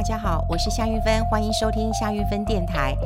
大家好，我是夏韵芬，欢迎收听夏韵芬电台。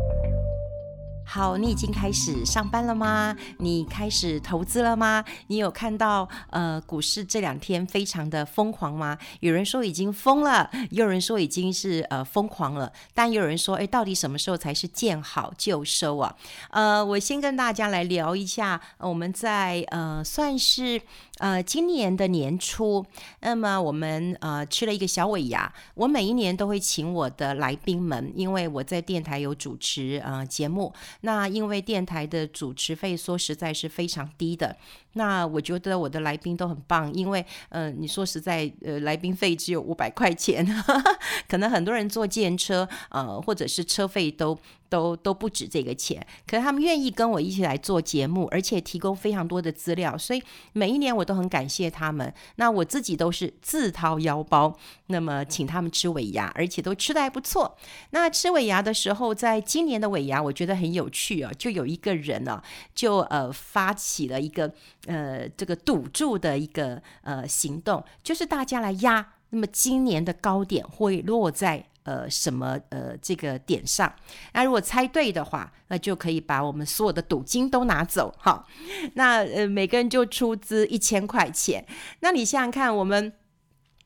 好，你已经开始上班了吗？你开始投资了吗？你有看到呃股市这两天非常的疯狂吗？有人说已经疯了，也有人说已经是呃疯狂了，但有人说，哎，到底什么时候才是见好就收啊？呃，我先跟大家来聊一下，我们在呃算是呃今年的年初，那么我们呃吃了一个小尾牙。我每一年都会请我的来宾们，因为我在电台有主持呃节目。那因为电台的主持费说实在是非常低的，那我觉得我的来宾都很棒，因为呃你说实在呃来宾费只有五百块钱，可能很多人坐电车呃或者是车费都。都都不止这个钱，可是他们愿意跟我一起来做节目，而且提供非常多的资料，所以每一年我都很感谢他们。那我自己都是自掏腰包，那么请他们吃尾牙，而且都吃的还不错。那吃尾牙的时候，在今年的尾牙，我觉得很有趣啊，就有一个人呢、啊，就呃发起了一个呃这个赌注的一个呃行动，就是大家来压，那么今年的高点会落在。呃，什么呃，这个点上，那如果猜对的话，那就可以把我们所有的赌金都拿走。好，那呃，每个人就出资一千块钱。那你想想看，我们。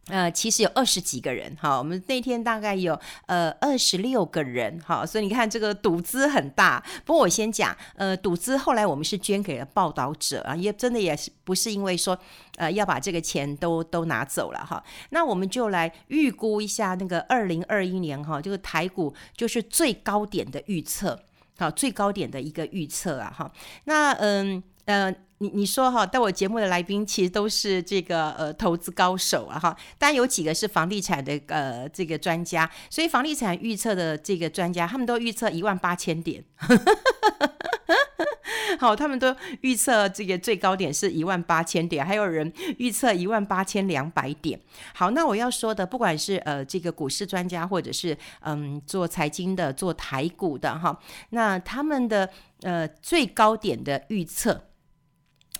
呃，其实有二十几个人，哈，我们那天大概有呃二十六个人，哈，所以你看这个赌资很大。不过我先讲，呃，赌资后来我们是捐给了报道者啊，也真的也是不是因为说呃要把这个钱都都拿走了哈。那我们就来预估一下那个二零二一年哈，这个台股就是最高点的预测，好，最高点的一个预测啊，哈。那嗯呃。你你说哈，到我节目的来宾其实都是这个呃投资高手啊哈，当然有几个是房地产的呃这个专家，所以房地产预测的这个专家，他们都预测一万八千点，好，他们都预测这个最高点是一万八千点，还有人预测一万八千两百点。好，那我要说的，不管是呃这个股市专家，或者是嗯做财经的、做台股的哈，那他们的呃最高点的预测。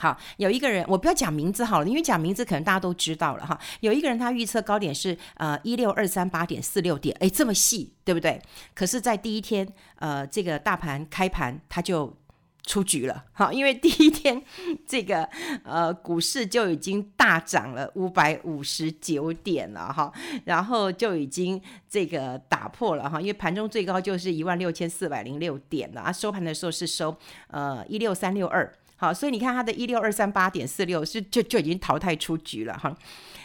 好，有一个人，我不要讲名字好了，因为讲名字可能大家都知道了哈。有一个人他预测高点是呃一六二三八点四六点，诶，这么细，对不对？可是，在第一天，呃，这个大盘开盘他就出局了，好，因为第一天这个呃股市就已经大涨了五百五十九点了哈，然后就已经这个打破了哈，因为盘中最高就是一万六千四百零六点了啊，收盘的时候是收呃一六三六二。好，所以你看他的一六二三八点四六是就就已经淘汰出局了哈。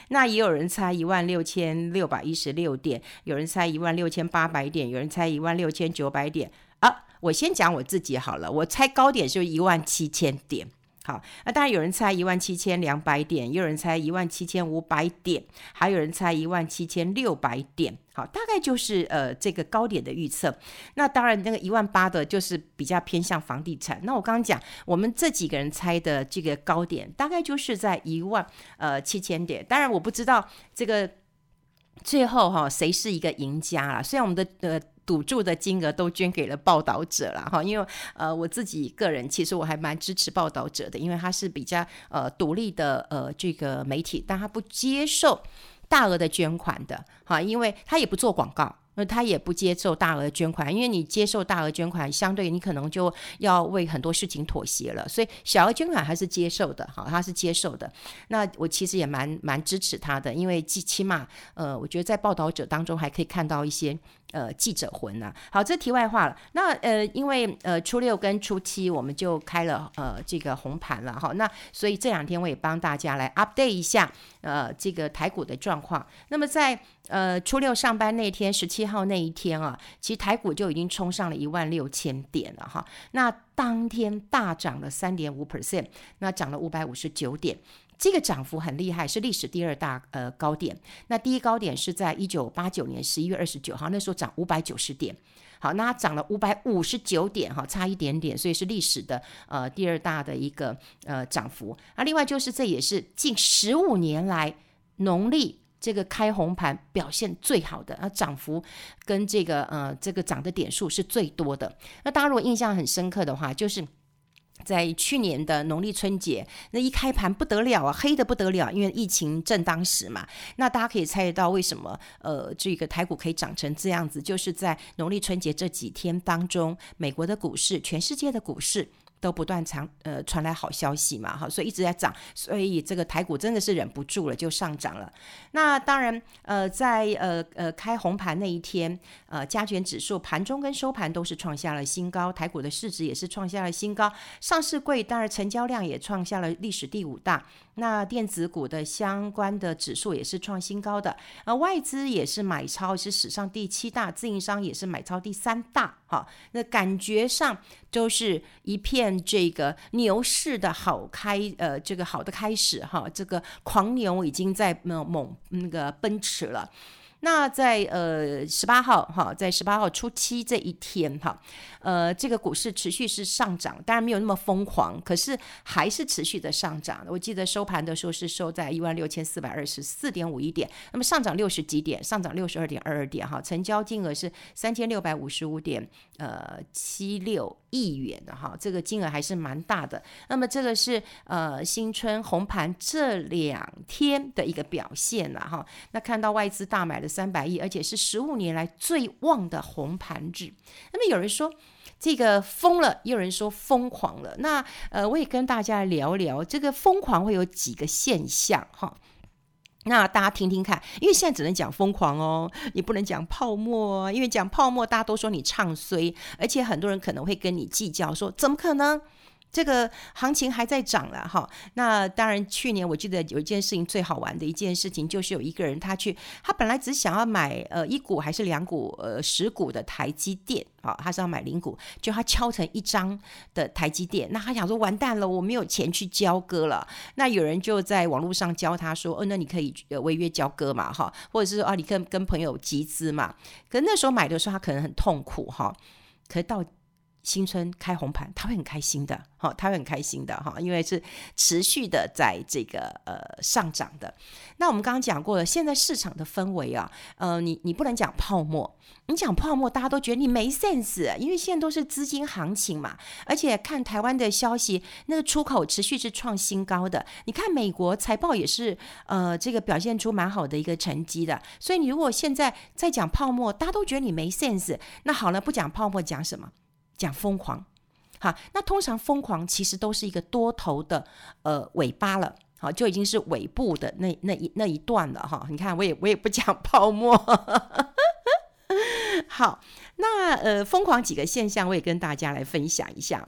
那也有人猜一万六千六百一十六点，有人猜一万六千八百点，有人猜一万六千九百点啊。我先讲我自己好了，我猜高点就一万七千点。好，那当然有人猜一万七千两百点，也有人猜一万七千五百点，还有人猜一万七千六百点。好，大概就是呃这个高点的预测。那当然那个一万八的，就是比较偏向房地产。那我刚刚讲，我们这几个人猜的这个高点，大概就是在一万呃七千点。当然我不知道这个最后哈谁是一个赢家啦。虽然我们的呃。赌注的金额都捐给了报道者了哈，因为呃我自己个人其实我还蛮支持报道者的，因为他是比较呃独立的呃这个媒体，但他不接受大额的捐款的哈，因为他也不做广告，那他也不接受大额捐款，因为你接受大额捐款，相对你可能就要为很多事情妥协了，所以小额捐款还是接受的哈，他是接受的。那我其实也蛮蛮支持他的，因为起起码呃我觉得在报道者当中还可以看到一些。呃，记者魂呐、啊，好，这题外话了。那呃，因为呃初六跟初七我们就开了呃这个红盘了哈，那所以这两天我也帮大家来 update 一下呃这个台股的状况。那么在呃初六上班那天，十七号那一天啊，其实台股就已经冲上了一万六千点了哈。那当天大涨了三点五 percent，那涨了五百五十九点。这个涨幅很厉害，是历史第二大呃高点。那第一高点是在一九八九年十一月二十九号，那时候涨五百九十点。好，那它涨了五百五十九点，哈，差一点点，所以是历史的呃第二大的一个呃涨幅。那另外就是这也是近十五年来农历这个开红盘表现最好的，啊，涨幅跟这个呃这个涨的点数是最多的。那大家如果印象很深刻的话，就是。在去年的农历春节，那一开盘不得了啊，黑的不得了，因为疫情正当时嘛。那大家可以猜得到为什么？呃，这个台股可以涨成这样子，就是在农历春节这几天当中，美国的股市，全世界的股市。都不断传呃传来好消息嘛，哈，所以一直在涨，所以这个台股真的是忍不住了，就上涨了。那当然，呃，在呃呃开红盘那一天，呃加权指数盘中跟收盘都是创下了新高，台股的市值也是创下了新高，上市柜当然成交量也创下了历史第五大。那电子股的相关的指数也是创新高的，呃，外资也是买超，是史上第七大，自营商也是买超第三大，哈，那感觉上都是一片这个牛市的好开，呃，这个好的开始，哈，这个狂牛已经在猛猛那个奔驰了。那在呃十八号哈，在十八号初七这一天哈，呃这个股市持续是上涨，当然没有那么疯狂，可是还是持续的上涨。我记得收盘的时候是收在一万六千四百二十四点五一点，那么上涨六十几点，上涨六十二点二二点哈，成交金额是三千六百五十五点呃七六亿元的哈，这个金额还是蛮大的。那么这个是呃新春红盘这两天的一个表现了哈。那看到外资大买的。三百亿，而且是十五年来最旺的红盘日。那么有人说这个疯了，也有人说疯狂了。那呃，我也跟大家聊聊这个疯狂会有几个现象哈。那大家听听看，因为现在只能讲疯狂哦，你不能讲泡沫，因为讲泡沫大家都说你唱衰，而且很多人可能会跟你计较说，怎么可能？这个行情还在涨了哈，那当然，去年我记得有一件事情最好玩的一件事情，就是有一个人他去，他本来只想要买呃一股还是两股呃十股的台积电啊，他是要买零股，就他敲成一张的台积电，那他想说完蛋了，我没有钱去交割了。那有人就在网络上教他说，哦，那你可以呃违约交割嘛哈，或者是说啊，你跟跟朋友集资嘛。可那时候买的时候他可能很痛苦哈，可是到。新春开红盘，他会很开心的，哈，他会很开心的，哈，因为是持续的在这个呃上涨的。那我们刚刚讲过了，现在市场的氛围啊，呃，你你不能讲泡沫，你讲泡沫，大家都觉得你没 sense，因为现在都是资金行情嘛，而且看台湾的消息，那个出口持续是创新高的，你看美国财报也是呃这个表现出蛮好的一个成绩的，所以你如果现在在讲泡沫，大家都觉得你没 sense，那好了，不讲泡沫，讲什么？讲疯狂，好，那通常疯狂其实都是一个多头的呃尾巴了，好，就已经是尾部的那那一那一段了哈。你看，我也我也不讲泡沫，好，那呃疯狂几个现象，我也跟大家来分享一下。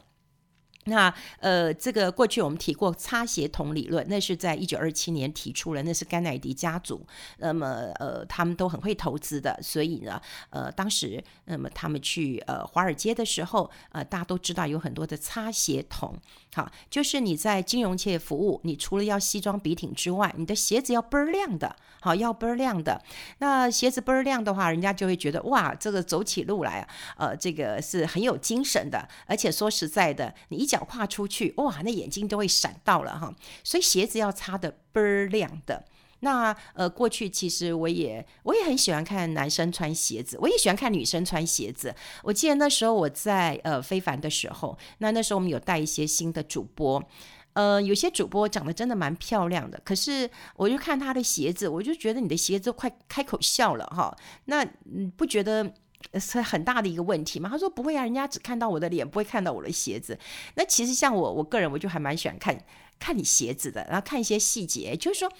那呃，这个过去我们提过擦鞋童理论，那是在一九二七年提出了，那是甘乃迪家族。那么呃，他们都很会投资的，所以呢，呃，当时那么他们去呃华尔街的时候，呃，大家都知道有很多的擦鞋童。好，就是你在金融界服务，你除了要西装笔挺之外，你的鞋子要倍儿亮的，好，要倍儿亮的。那鞋子倍儿亮的话，人家就会觉得哇，这个走起路来啊，呃，这个是很有精神的。而且说实在的，你一脚跨出去，哇，那眼睛都会闪到了哈。所以鞋子要擦得倍儿亮的。那呃，过去其实我也我也很喜欢看男生穿鞋子，我也喜欢看女生穿鞋子。我记得那时候我在呃非凡的时候，那那时候我们有带一些新的主播，呃，有些主播长得真的蛮漂亮的，可是我就看他的鞋子，我就觉得你的鞋子快开口笑了哈。那你不觉得是很大的一个问题嘛？他说不会啊，人家只看到我的脸，不会看到我的鞋子。那其实像我我个人，我就还蛮喜欢看看你鞋子的，然后看一些细节，就是说。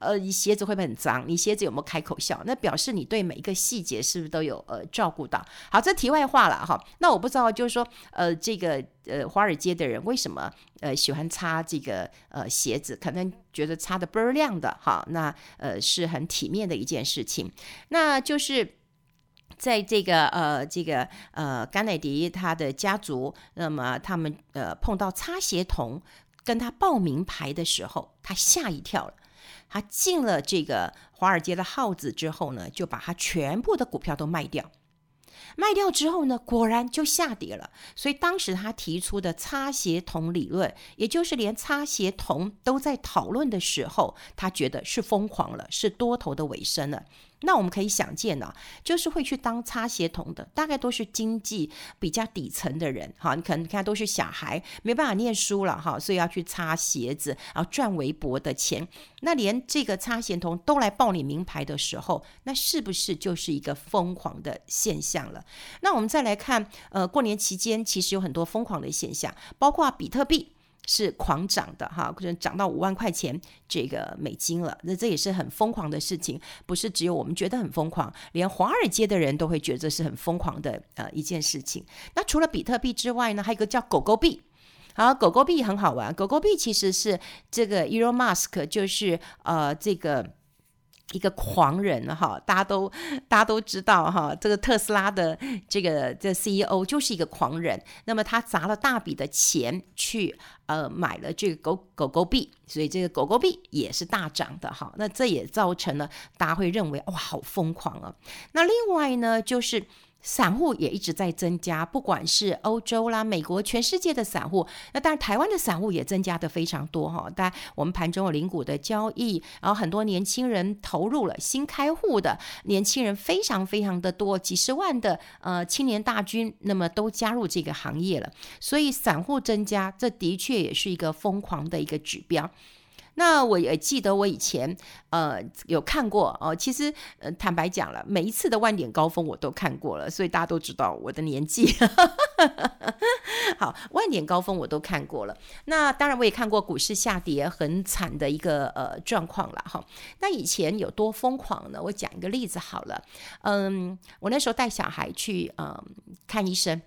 呃，你鞋子会不会很脏？你鞋子有没有开口笑？那表示你对每一个细节是不是都有呃照顾到？好，这题外话了哈。那我不知道，就是说，呃，这个呃华尔街的人为什么呃喜欢擦这个呃鞋子？可能觉得擦得倍儿亮的哈。那呃是很体面的一件事情。那就是在这个呃这个呃甘乃迪他的家族，那么他们呃碰到擦鞋童跟他报名牌的时候，他吓一跳了。他进了这个华尔街的号子之后呢，就把他全部的股票都卖掉。卖掉之后呢，果然就下跌了。所以当时他提出的擦鞋童理论，也就是连擦鞋童都在讨论的时候，他觉得是疯狂了，是多头的尾声了。那我们可以想见呢，就是会去当擦鞋童的，大概都是经济比较底层的人，哈，你可能看都是小孩，没办法念书了，哈，所以要去擦鞋子，然后赚微薄的钱。那连这个擦鞋童都来报你名牌的时候，那是不是就是一个疯狂的现象了？那我们再来看，呃，过年期间其实有很多疯狂的现象，包括比特币。是狂涨的哈，可能涨到五万块钱这个美金了。那这也是很疯狂的事情，不是只有我们觉得很疯狂，连华尔街的人都会觉得是很疯狂的呃一件事情。那除了比特币之外呢，还有一个叫狗狗币。好，狗狗币很好玩，狗狗币其实是这个 Elon Musk，就是呃这个。一个狂人哈，大家都大家都知道哈，这个特斯拉的这个这 CEO 就是一个狂人。那么他砸了大笔的钱去呃买了这个狗狗狗币，所以这个狗狗币也是大涨的哈。那这也造成了大家会认为哇，好疯狂啊。那另外呢，就是。散户也一直在增加，不管是欧洲啦、美国、全世界的散户，那当然台湾的散户也增加的非常多哈。当然，我们盘中有零股的交易，然后很多年轻人投入了新开户的年轻人非常非常的多，几十万的呃青年大军，那么都加入这个行业了。所以散户增加，这的确也是一个疯狂的一个指标。那我也记得我以前呃有看过哦，其实呃坦白讲了，每一次的万点高峰我都看过了，所以大家都知道我的年纪。好，万点高峰我都看过了。那当然我也看过股市下跌很惨的一个呃状况了哈。那以前有多疯狂呢？我讲一个例子好了。嗯，我那时候带小孩去嗯看医生，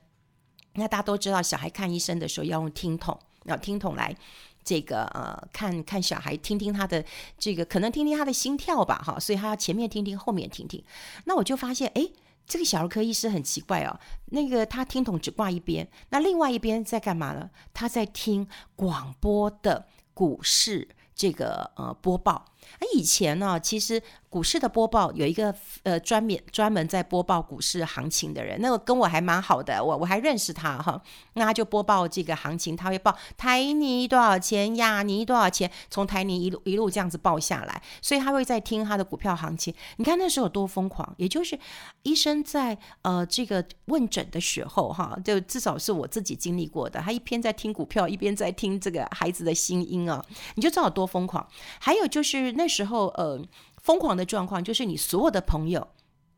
那大家都知道小孩看医生的时候要用听筒，要听筒来。这个呃，看看小孩，听听他的这个，可能听听他的心跳吧，哈，所以他要前面听听，后面听听。那我就发现，哎，这个小儿科医师很奇怪哦，那个他听筒只挂一边，那另外一边在干嘛呢？他在听广播的股市这个呃播报。而以前呢，其实。股市的播报有一个呃专门专门在播报股市行情的人，那个跟我还蛮好的，我我还认识他哈。那他就播报这个行情，他会报台泥多少钱，亚泥多少钱，从台泥一路一路这样子报下来，所以他会在听他的股票行情。你看那时候有多疯狂，也就是医生在呃这个问诊的时候哈，就至少是我自己经历过的，他一边在听股票，一边在听这个孩子的心音啊，你就知道有多疯狂。还有就是那时候呃。疯狂的状况就是你所有的朋友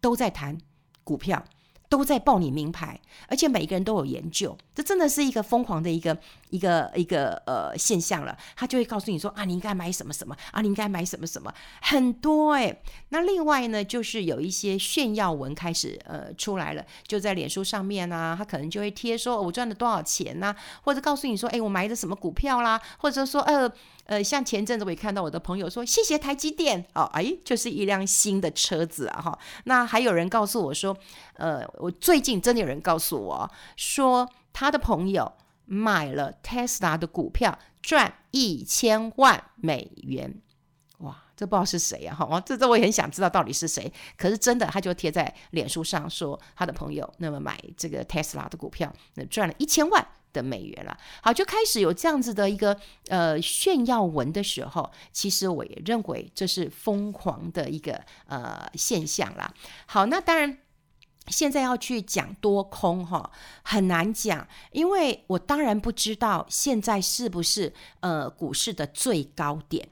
都在谈股票，都在报你名牌，而且每一个人都有研究，这真的是一个疯狂的一个一个一个呃现象了。他就会告诉你说啊，你应该买什么什么啊，你应该买什么什么，很多哎。那另外呢，就是有一些炫耀文开始呃出来了，就在脸书上面啊，他可能就会贴说我赚了多少钱呐，或者告诉你说哎，我买的什么股票啦，或者说呃。呃，像前阵子我也看到我的朋友说，谢谢台积电哦，哎，就是一辆新的车子啊哈。那还有人告诉我说，呃，我最近真的有人告诉我说，他的朋友买了 Tesla 的股票，赚一千万美元。哇，这不知道是谁啊哈？这这我也很想知道到底是谁。可是真的，他就贴在脸书上说，他的朋友那么买这个 Tesla 的股票，那赚了一千万。的美元了，好，就开始有这样子的一个呃炫耀文的时候，其实我也认为这是疯狂的一个呃现象啦。好，那当然现在要去讲多空哈，很难讲，因为我当然不知道现在是不是呃股市的最高点，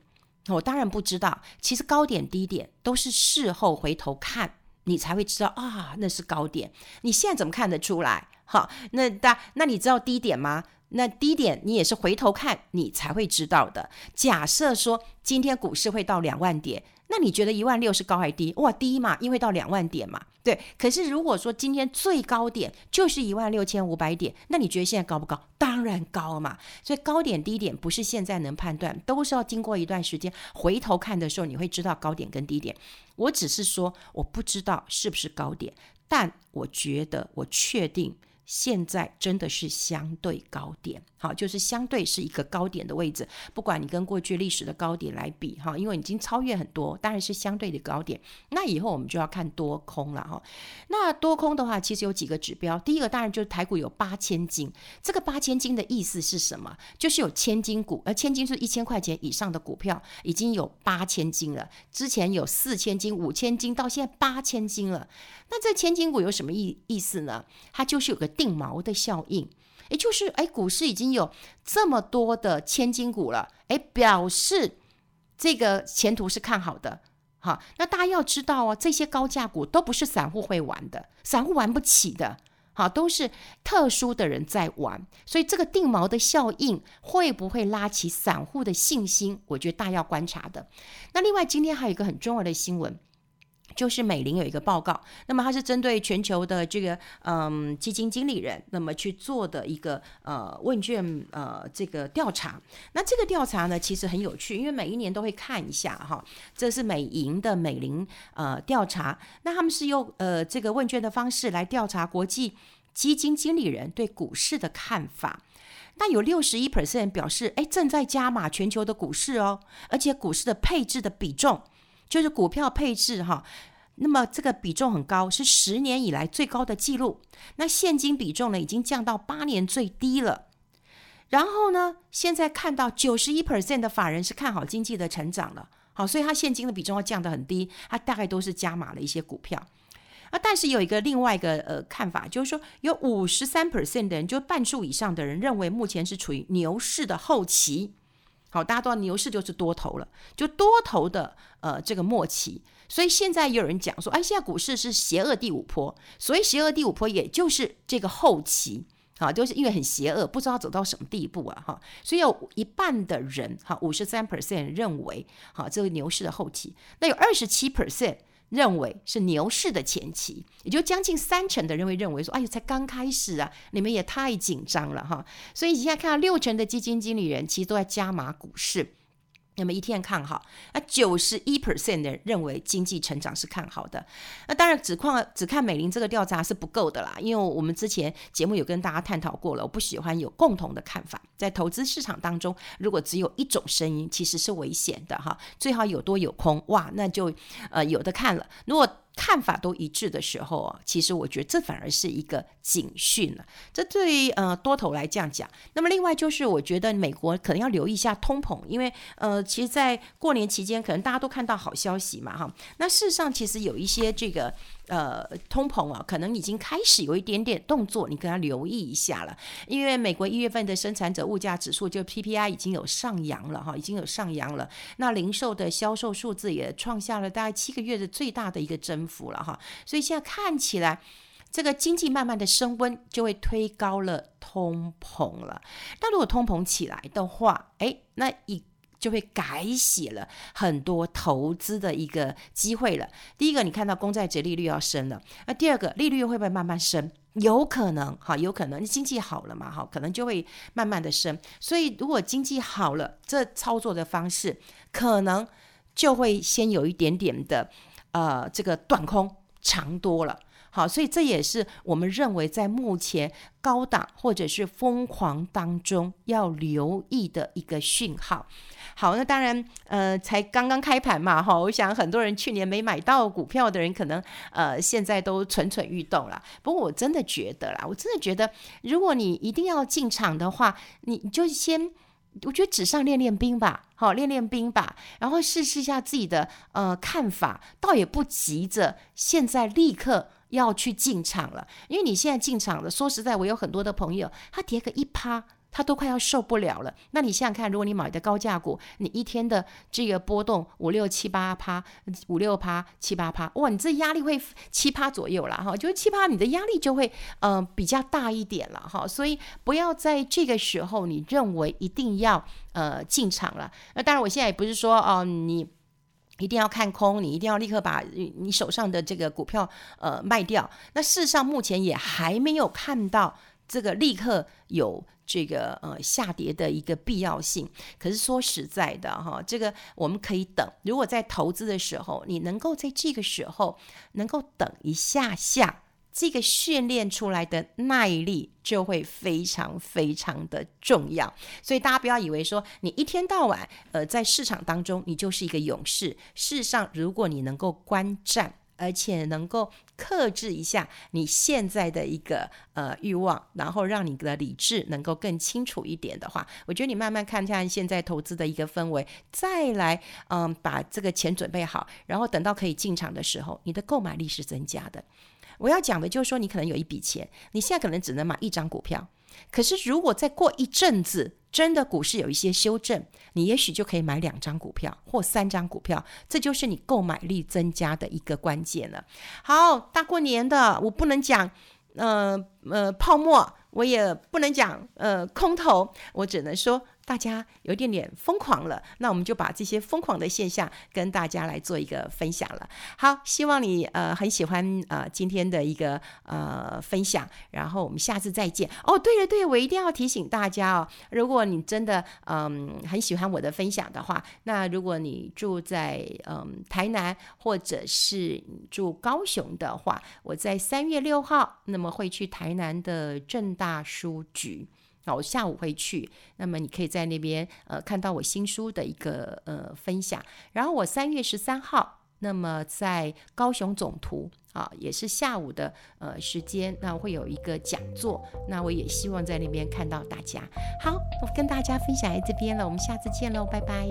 我当然不知道。其实高点低点都是事后回头看，你才会知道啊，那是高点。你现在怎么看得出来？好，那大那你知道低点吗？那低点你也是回头看你才会知道的。假设说今天股市会到两万点，那你觉得一万六是高还是低？哇，低嘛，因为到两万点嘛，对。可是如果说今天最高点就是一万六千五百点，那你觉得现在高不高？当然高嘛。所以高点低点不是现在能判断，都是要经过一段时间回头看的时候，你会知道高点跟低点。我只是说我不知道是不是高点，但我觉得我确定。现在真的是相对高点，好，就是相对是一个高点的位置。不管你跟过去历史的高点来比，哈，因为已经超越很多，当然是相对的高点。那以后我们就要看多空了，哈。那多空的话，其实有几个指标。第一个当然就是台股有八千金，这个八千金的意思是什么？就是有千金股，而千金是一千块钱以上的股票，已经有八千金了。之前有四千金、五千金，到现在八千金了。那这千金股有什么意意思呢？它就是有个定锚的效应，也就是哎，股市已经有这么多的千金股了，哎，表示这个前途是看好的。好，那大家要知道哦，这些高价股都不是散户会玩的，散户玩不起的。好，都是特殊的人在玩，所以这个定锚的效应会不会拉起散户的信心？我觉得大要观察的。那另外，今天还有一个很重要的新闻。就是美林有一个报告，那么它是针对全球的这个嗯基金经理人，那么去做的一个呃问卷呃这个调查。那这个调查呢，其实很有趣，因为每一年都会看一下哈，这是美银的美林呃调查。那他们是用呃这个问卷的方式来调查国际基金经理人对股市的看法。那有六十一 percent 表示，哎，正在加码全球的股市哦，而且股市的配置的比重。就是股票配置哈，那么这个比重很高，是十年以来最高的记录。那现金比重呢，已经降到八年最低了。然后呢，现在看到九十一 percent 的法人是看好经济的成长了。好，所以他现金的比重要降得很低，他大概都是加码了一些股票。啊，但是有一个另外一个呃看法，就是说有五十三 percent 的人，就半数以上的人认为目前是处于牛市的后期。好，大家都知道牛市就是多头了，就多头的呃这个末期，所以现在也有人讲说，哎，现在股市是邪恶第五波，所以邪恶第五波也就是这个后期，好，就是因为很邪恶，不知道走到什么地步啊，哈，所以有一半的人，哈，五十三 percent 认为，哈，这个牛市的后期，那有二十七 percent。认为是牛市的前期，也就将近三成的人会认为说：“哎呦，才刚开始啊，你们也太紧张了哈！”所以你现在看到六成的基金经理人其实都在加码股市。那么一天看好，那九十一 percent 的人认为经济成长是看好的。那当然只看只看美林这个调查是不够的啦，因为我们之前节目有跟大家探讨过了，我不喜欢有共同的看法。在投资市场当中，如果只有一种声音，其实是危险的哈。最好有多有空，哇，那就呃有的看了。如果看法都一致的时候啊，其实我觉得这反而是一个警讯了。这对于呃多头来这样讲。那么另外就是，我觉得美国可能要留意一下通膨，因为呃，其实，在过年期间，可能大家都看到好消息嘛，哈。那事实上，其实有一些这个。呃，通膨啊，可能已经开始有一点点动作，你跟他留意一下了。因为美国一月份的生产者物价指数就 PPI 已经有上扬了哈，已经有上扬了。那零售的销售数字也创下了大概七个月的最大的一个增幅了哈。所以现在看起来，这个经济慢慢的升温，就会推高了通膨了。那如果通膨起来的话，哎，那一。就会改写了很多投资的一个机会了。第一个，你看到公债殖利率要升了，那第二个，利率会不会慢慢升？有可能，哈，有可能，经济好了嘛，哈，可能就会慢慢的升。所以，如果经济好了，这操作的方式可能就会先有一点点的，呃，这个短空长多了。好，所以这也是我们认为在目前高档或者是疯狂当中要留意的一个讯号。好，那当然，呃，才刚刚开盘嘛，哈，我想很多人去年没买到股票的人，可能呃现在都蠢蠢欲动了。不过我真的觉得啦，我真的觉得，如果你一定要进场的话，你就先，我觉得纸上练练兵吧，好，练练兵吧，然后试试一下自己的呃看法，倒也不急着现在立刻。要去进场了，因为你现在进场了。说实在，我有很多的朋友，他跌个一趴，他都快要受不了了。那你想想看，如果你买的高价股，你一天的这个波动五六七八趴，五六趴七八趴，哇，你这压力会七趴左右了哈，就是七趴，你的压力就会、呃、比较大一点了哈。所以不要在这个时候你认为一定要呃进场了。那当然，我现在也不是说哦、你。一定要看空，你一定要立刻把你手上的这个股票呃卖掉。那事实上目前也还没有看到这个立刻有这个呃下跌的一个必要性。可是说实在的哈，这个我们可以等。如果在投资的时候，你能够在这个时候能够等一下下，这个训练出来的耐力就会非常非常的重要。所以大家不要以为说你一天到晚呃在市场当中你就是一个勇士。事实上，如果你能够观战，而且能够克制一下你现在的一个呃欲望，然后让你的理智能够更清楚一点的话，我觉得你慢慢看看现在投资的一个氛围，再来嗯把这个钱准备好，然后等到可以进场的时候，你的购买力是增加的。我要讲的就是说，你可能有一笔钱，你现在可能只能买一张股票，可是如果再过一阵子，真的股市有一些修正，你也许就可以买两张股票或三张股票，这就是你购买力增加的一个关键了。好，大过年的，我不能讲，呃呃，泡沫，我也不能讲，呃，空头，我只能说。大家有点点疯狂了，那我们就把这些疯狂的现象跟大家来做一个分享了。好，希望你呃很喜欢呃今天的一个呃分享，然后我们下次再见。哦，对了对，我一定要提醒大家哦，如果你真的嗯、很喜欢我的分享的话，那如果你住在嗯、台南或者是住高雄的话，我在三月六号那么会去台南的正大书局。好，我下午会去，那么你可以在那边呃看到我新书的一个呃分享。然后我三月十三号，那么在高雄总图啊，也是下午的呃时间，那会有一个讲座，那我也希望在那边看到大家。好，我跟大家分享在这边了，我们下次见喽，拜拜。